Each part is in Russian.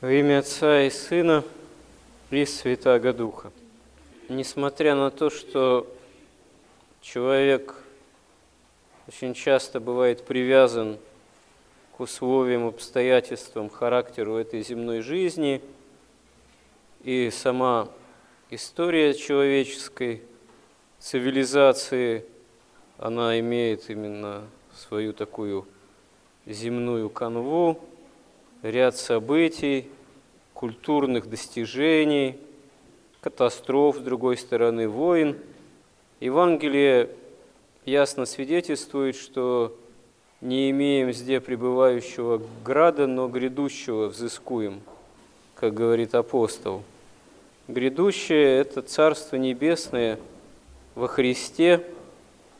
Во имя Отца и Сына и Святаго Духа. Несмотря на то, что человек очень часто бывает привязан к условиям, обстоятельствам, характеру этой земной жизни, и сама история человеческой цивилизации, она имеет именно свою такую земную канву, ряд событий, культурных достижений, катастроф, с другой стороны, войн. Евангелие ясно свидетельствует, что не имеем здесь пребывающего града, но грядущего взыскуем, как говорит апостол. Грядущее – это Царство Небесное во Христе,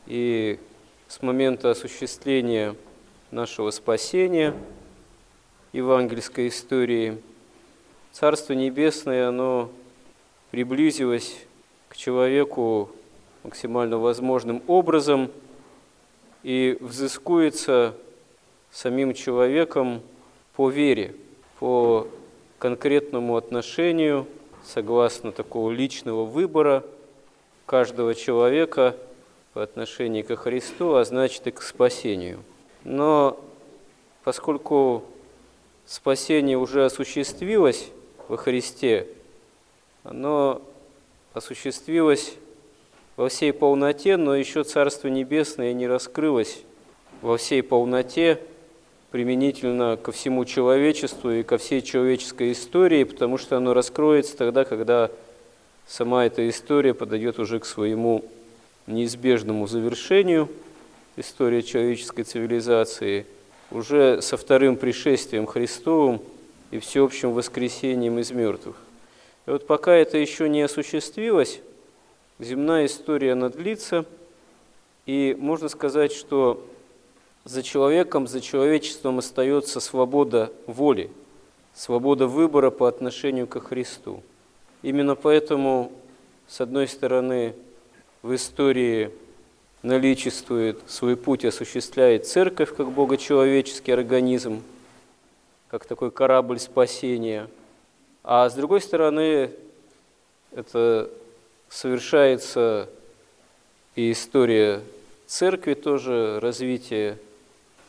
и с момента осуществления нашего спасения – евангельской истории. Царство Небесное, оно приблизилось к человеку максимально возможным образом и взыскуется самим человеком по вере, по конкретному отношению, согласно такого личного выбора каждого человека по отношению ко Христу, а значит и к спасению. Но поскольку спасение уже осуществилось во Христе, оно осуществилось во всей полноте, но еще Царство Небесное не раскрылось во всей полноте применительно ко всему человечеству и ко всей человеческой истории, потому что оно раскроется тогда, когда сама эта история подойдет уже к своему неизбежному завершению, история человеческой цивилизации – уже со вторым пришествием Христовым и всеобщим воскресением из мертвых. И вот пока это еще не осуществилось, земная история надлится, и можно сказать, что за человеком, за человечеством остается свобода воли, свобода выбора по отношению ко Христу. Именно поэтому, с одной стороны, в истории наличествует, свой путь осуществляет церковь как богочеловеческий организм, как такой корабль спасения. А с другой стороны, это совершается и история церкви тоже, развитие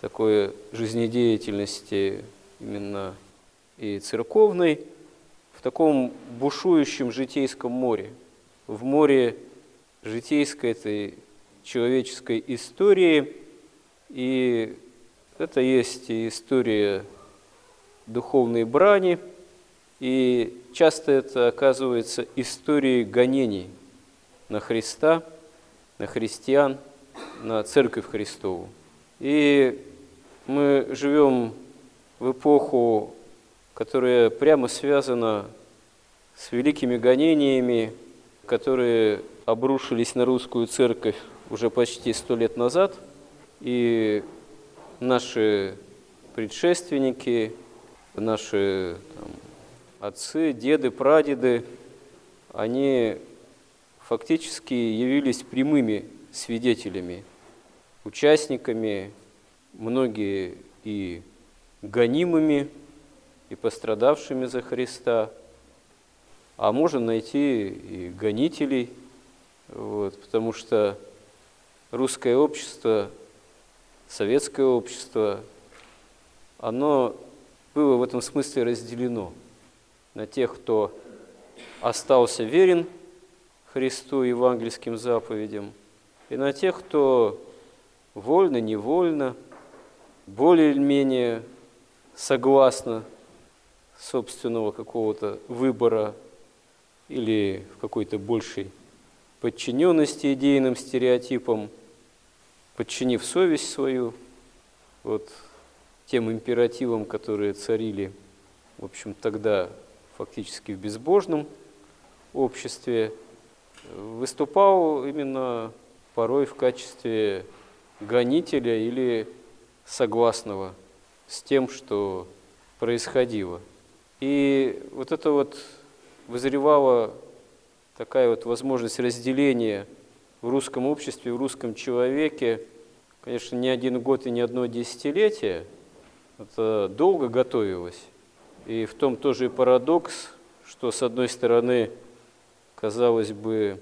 такой жизнедеятельности именно и церковной в таком бушующем житейском море, в море житейской этой человеческой истории. И это есть и история духовной брани, и часто это оказывается историей гонений на Христа, на христиан, на Церковь Христову. И мы живем в эпоху, которая прямо связана с великими гонениями, которые обрушились на русскую церковь уже почти сто лет назад, и наши предшественники, наши там, отцы, деды, прадеды, они фактически явились прямыми свидетелями, участниками, многие и гонимыми, и пострадавшими за Христа, а можно найти и гонителей, вот, потому что русское общество, советское общество, оно было в этом смысле разделено на тех, кто остался верен Христу евангельским заповедям, и на тех, кто вольно, невольно, более или менее согласно собственного какого-то выбора или в какой-то большей подчиненности идейным стереотипам – подчинив совесть свою вот тем императивам, которые царили, в общем, тогда фактически в безбожном обществе, выступал именно порой в качестве гонителя или согласного с тем, что происходило. И вот это вот вызревала такая вот возможность разделения в русском обществе, в русском человеке, конечно, не один год и не одно десятилетие, это долго готовилось. И в том тоже и парадокс, что с одной стороны, казалось бы,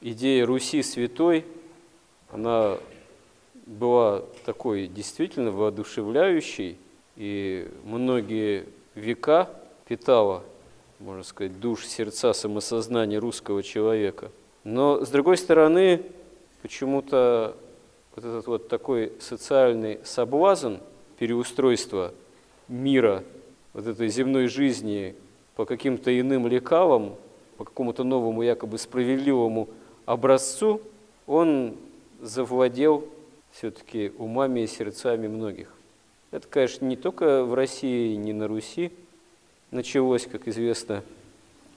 идея Руси святой, она была такой действительно воодушевляющей, и многие века питала, можно сказать, душ, сердца, самосознание русского человека. Но, с другой стороны, почему-то вот этот вот такой социальный соблазн переустройства мира, вот этой земной жизни по каким-то иным лекалам, по какому-то новому якобы справедливому образцу, он завладел все-таки умами и сердцами многих. Это, конечно, не только в России, не на Руси началось, как известно,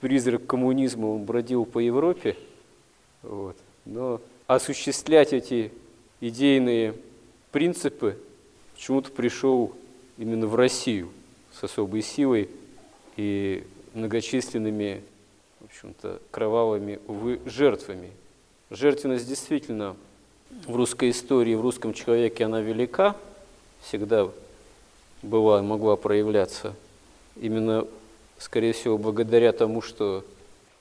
призрак коммунизма, он бродил по Европе, вот. но осуществлять эти идейные принципы почему-то пришел именно в Россию с особой силой и многочисленными, в общем-то, кровавыми, увы, жертвами. Жертвенность действительно в русской истории, в русском человеке она велика, всегда была и могла проявляться именно, скорее всего, благодаря тому, что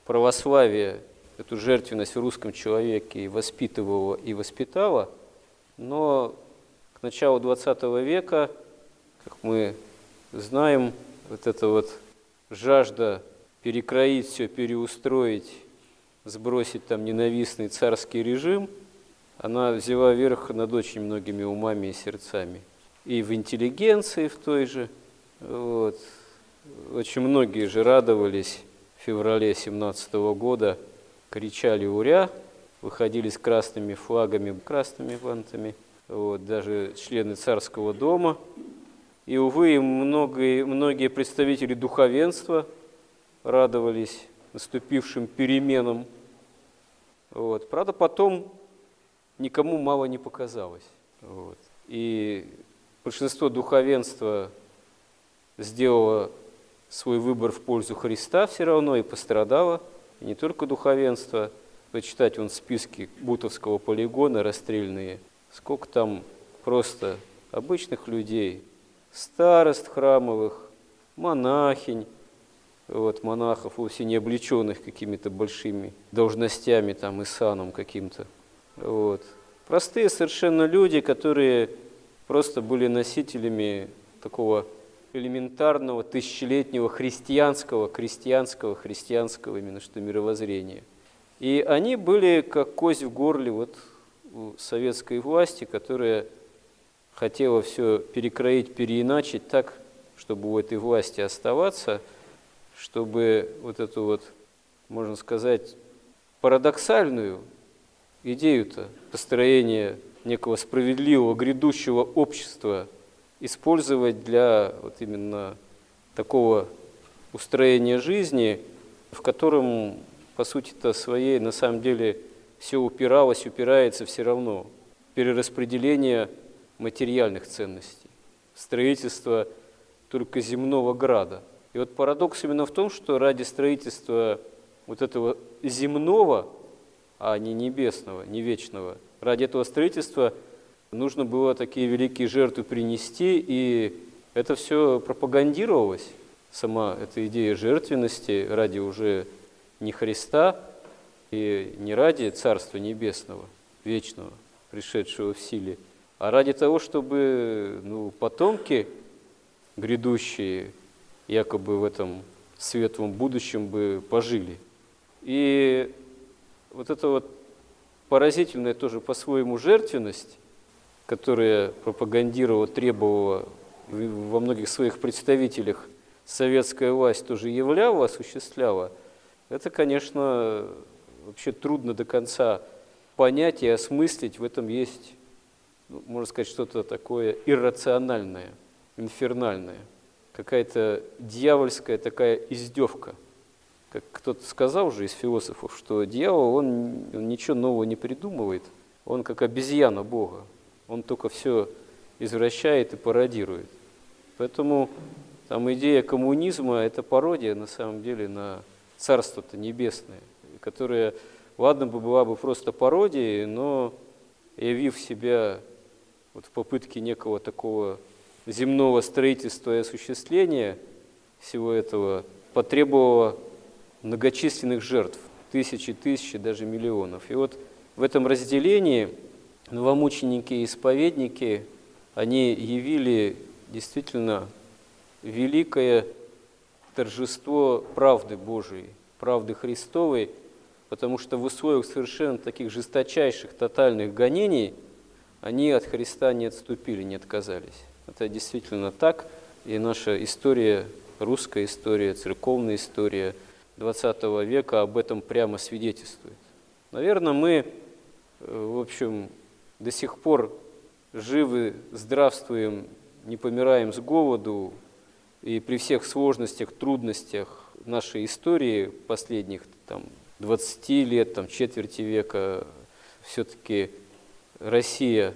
православие эту жертвенность в русском человеке воспитывало и воспитало, но к началу XX века, как мы знаем, вот эта вот жажда перекроить все, переустроить, сбросить там ненавистный царский режим, она взяла верх над очень многими умами и сердцами. И в интеллигенции в той же. Вот. Очень многие же радовались в феврале 17 года, кричали «Уря!», выходили с красными флагами, красными бантами, вот, даже члены царского дома. И, увы, многие, многие представители духовенства радовались наступившим переменам. Вот. Правда, потом никому мало не показалось. Вот. И большинство духовенства сделало свой выбор в пользу Христа все равно и пострадало. И не только духовенство. Почитать вон списки Бутовского полигона расстрельные. Сколько там просто обычных людей, старост храмовых, монахинь, вот, монахов, вовсе не облеченных какими-то большими должностями там и саном каким-то. Вот. Простые совершенно люди, которые просто были носителями такого элементарного тысячелетнего христианского, крестьянского, христианского именно что мировоззрения. И они были как кость в горле вот у советской власти, которая хотела все перекроить, переиначить так, чтобы у этой власти оставаться, чтобы вот эту вот, можно сказать, парадоксальную идею-то построения некого справедливого грядущего общества использовать для вот именно такого устроения жизни, в котором, по сути-то своей, на самом деле, все упиралось, упирается все равно. Перераспределение материальных ценностей, строительство только земного града. И вот парадокс именно в том, что ради строительства вот этого земного – а не небесного, не вечного. Ради этого строительства нужно было такие великие жертвы принести, и это все пропагандировалось, сама эта идея жертвенности ради уже не Христа и не ради Царства Небесного, вечного, пришедшего в силе, а ради того, чтобы ну, потомки грядущие якобы в этом светлом будущем бы пожили. И вот эта вот поразительная тоже по-своему жертвенность, которая пропагандировала, требовала во многих своих представителях советская власть тоже являла, осуществляла, это, конечно, вообще трудно до конца понять и осмыслить. В этом есть, ну, можно сказать, что-то такое иррациональное, инфернальное, какая-то дьявольская такая издевка – как кто-то сказал уже из философов, что дьявол, он, он ничего нового не придумывает, он как обезьяна Бога, он только все извращает и пародирует. Поэтому там идея коммунизма – это пародия на самом деле на Царство-то Небесное, которое, ладно бы была бы просто пародией, но явив себя вот в попытке некого такого земного строительства и осуществления, всего этого потребовало многочисленных жертв, тысячи, тысячи, даже миллионов. И вот в этом разделении новомученики и исповедники, они явили действительно великое торжество правды Божией, правды Христовой, потому что в условиях совершенно таких жесточайших, тотальных гонений они от Христа не отступили, не отказались. Это действительно так, и наша история, русская история, церковная история XX века об этом прямо свидетельствует. Наверное, мы, э, в общем, до сих пор живы, здравствуем, не помираем с голоду, и при всех сложностях, трудностях нашей истории последних там, 20 лет, там, четверти века, все-таки Россия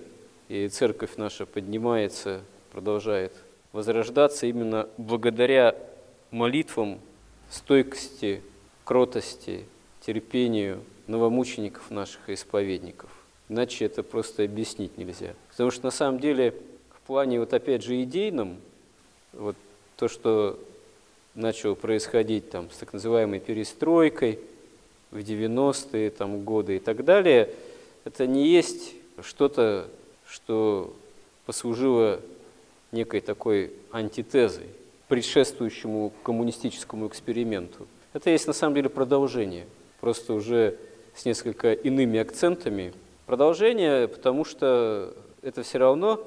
и церковь наша поднимается, продолжает возрождаться именно благодаря молитвам, стойкости, кротости, терпению новомучеников наших исповедников. Иначе это просто объяснить нельзя. Потому что на самом деле в плане вот опять же идейном, вот то, что начало происходить там с так называемой перестройкой в 90-е там, годы и так далее, это не есть что-то, что послужило некой такой антитезой, предшествующему коммунистическому эксперименту. Это есть на самом деле продолжение, просто уже с несколько иными акцентами. Продолжение, потому что это все равно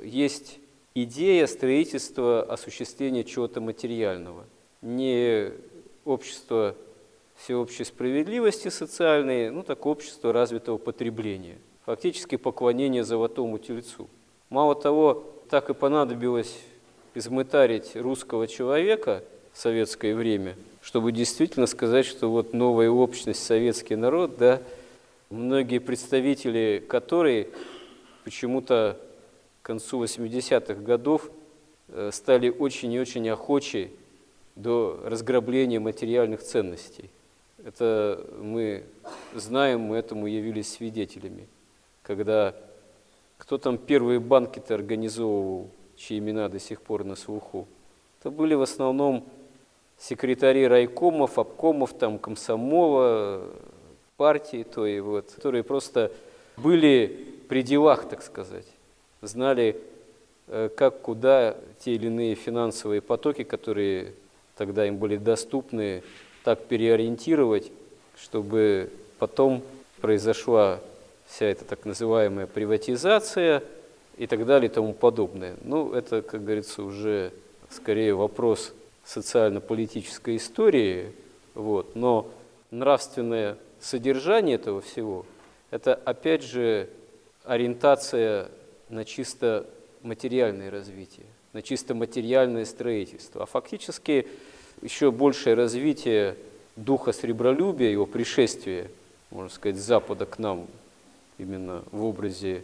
есть идея строительства, осуществления чего-то материального. Не общество всеобщей справедливости социальной, ну так общество развитого потребления. Фактически поклонение золотому тельцу. Мало того, так и понадобилось измытарить русского человека в советское время, чтобы действительно сказать, что вот новая общность, советский народ, да, многие представители которой почему-то к концу 80-х годов э, стали очень и очень охочи до разграбления материальных ценностей. Это мы знаем, мы этому явились свидетелями. Когда кто там первые банки-то организовывал, чьи имена до сих пор на слуху? Это были в основном секретари райкомов, обкомов, там, комсомола, партии той, вот, которые просто были при делах, так сказать знали, э, как, куда те или иные финансовые потоки, которые тогда им были доступны, так переориентировать, чтобы потом произошла вся эта так называемая приватизация и так далее и тому подобное. Ну, это, как говорится, уже скорее вопрос социально-политической истории, вот, но нравственное содержание этого всего – это, опять же, ориентация на чисто материальное развитие, на чисто материальное строительство. А фактически еще большее развитие духа сребролюбия, его пришествия, можно сказать, с Запада к нам, именно в образе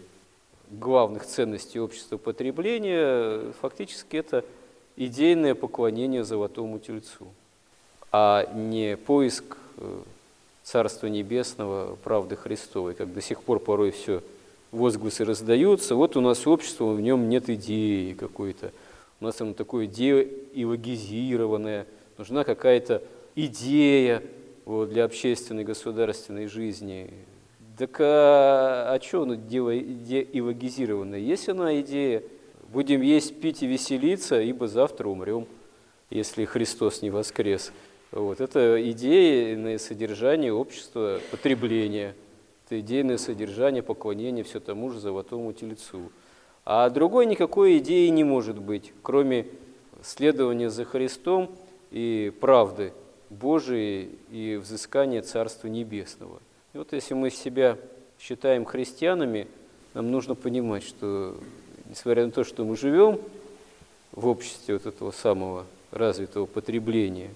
главных ценностей общества потребления, фактически это идейное поклонение золотому тельцу, а не поиск э, Царства Небесного, правды Христовой, как до сих пор порой все возгласы раздаются, вот у нас общество, в нем нет идеи какой-то, у нас оно такое деилогизированное, нужна какая-то идея вот, для общественной государственной жизни. Так а, а что оно деилогизированное? Есть она идея, будем есть, пить и веселиться, ибо завтра умрем, если Христос не воскрес. Вот, это идея, содержание общества потребления – это идейное содержание поклонения все тому же золотому тельцу. А другой никакой идеи не может быть, кроме следования за Христом и правды Божией и взыскания Царства Небесного. И вот если мы себя считаем христианами, нам нужно понимать, что несмотря на то, что мы живем в обществе вот этого самого развитого потребления,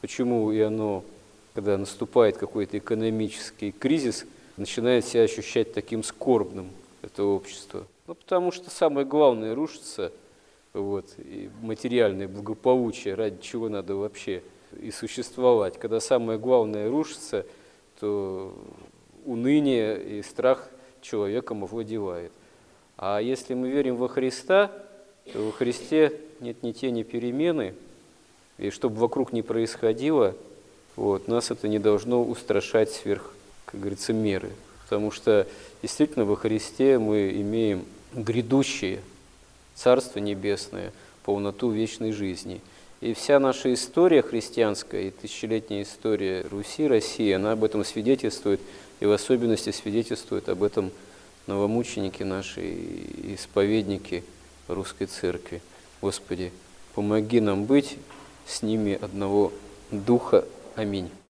почему и оно, когда наступает какой-то экономический кризис – начинает себя ощущать таким скорбным, это общество. Ну, потому что самое главное рушится, вот, и материальное благополучие, ради чего надо вообще и существовать. Когда самое главное рушится, то уныние и страх человеком овладевает. А если мы верим во Христа, то во Христе нет ни тени перемены, И чтобы вокруг не происходило, вот, нас это не должно устрашать сверх, как говорится, меры. Потому что действительно во Христе мы имеем грядущее Царство Небесное, полноту вечной жизни. И вся наша история христианская и тысячелетняя история Руси, России, она об этом свидетельствует, и в особенности свидетельствует об этом новомученики наши, исповедники Русской Церкви. Господи, помоги нам быть с ними одного духа. Аминь.